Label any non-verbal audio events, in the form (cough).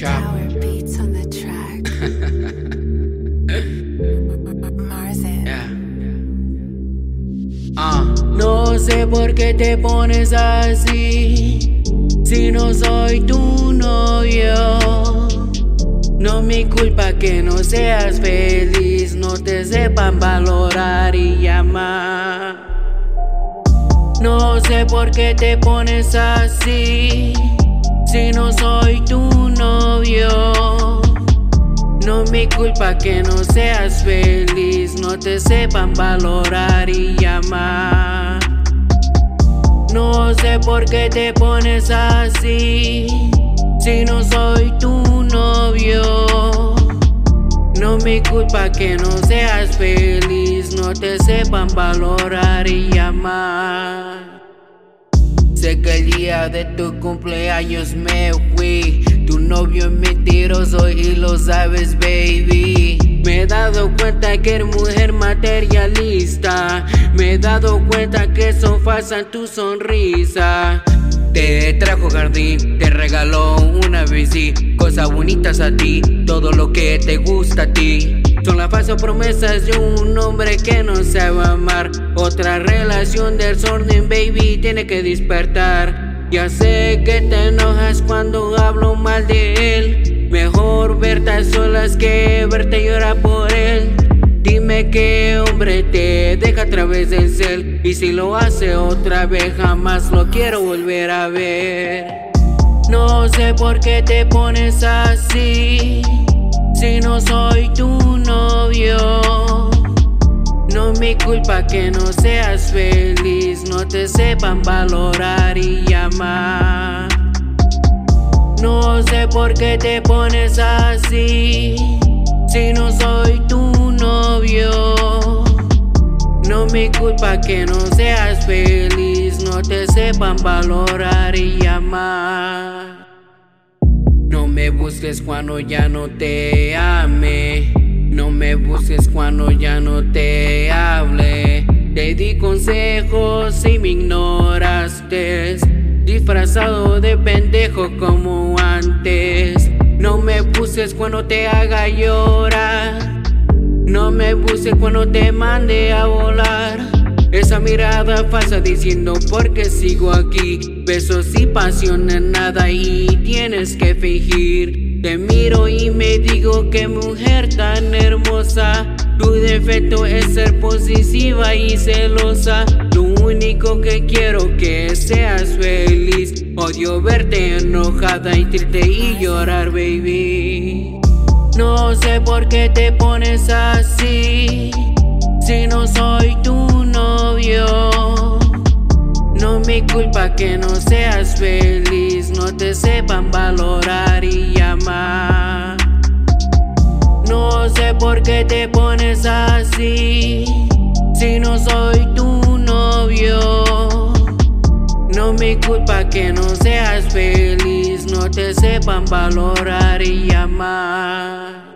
(laughs) Uh. No sé por qué te pones así, si no soy tu novio. No mi culpa que no seas feliz, no te sepan valorar y amar. No sé por qué te pones así si no soy tu novio. No mi culpa que no seas feliz, no te sepan valorar y llamar. No sé por qué te pones así, si no soy tu novio. No mi culpa que no seas feliz, no te sepan valorar y llamar. Sé que el día de tu cumpleaños me fui, tu novio es mentiroso y lo sabes, baby. Me he dado cuenta que eres mujer materialista, me he dado cuenta que son falsas tu sonrisa. Te trajo jardín, te regaló una bici, cosas bonitas a ti, todo lo que te gusta a ti. Son las falsas promesas de un hombre que no sabe amar. Otra relación del sorning baby tiene que despertar. Ya sé que te enojas cuando hablo mal de él. Mejor verte a solas que verte llorar por él. Dime qué hombre te deja a través del cel Y si lo hace otra vez jamás lo quiero volver a ver No sé por qué te pones así Si no soy tu novio No mi culpa que no seas feliz. No te sepan valorar y llamar No sé por qué te pones así. Si no soy tu no mi culpa que no seas feliz, no te sepan valorar y llamar. No me busques cuando ya no te ame. No me busques cuando ya no te hable. Te di consejos y me ignoraste. Disfrazado de pendejo como antes. No me busques cuando te haga llorar. No me busques cuando te mande a volar. Esa mirada falsa diciendo porque sigo aquí. Besos y pasión en nada y tienes que fingir. Te miro y me digo que mujer tan hermosa. Tu defecto es ser posesiva y celosa. Lo único que quiero que seas feliz. Odio verte enojada y triste y llorar, baby. No sé por qué te pones así, si no soy tu novio. No mi culpa que no seas feliz, no te sepan valorar y llamar. No sé por qué te pones así, si no soy tu novio. No mi culpa que no seas feliz, no te sepan valorar y llamar.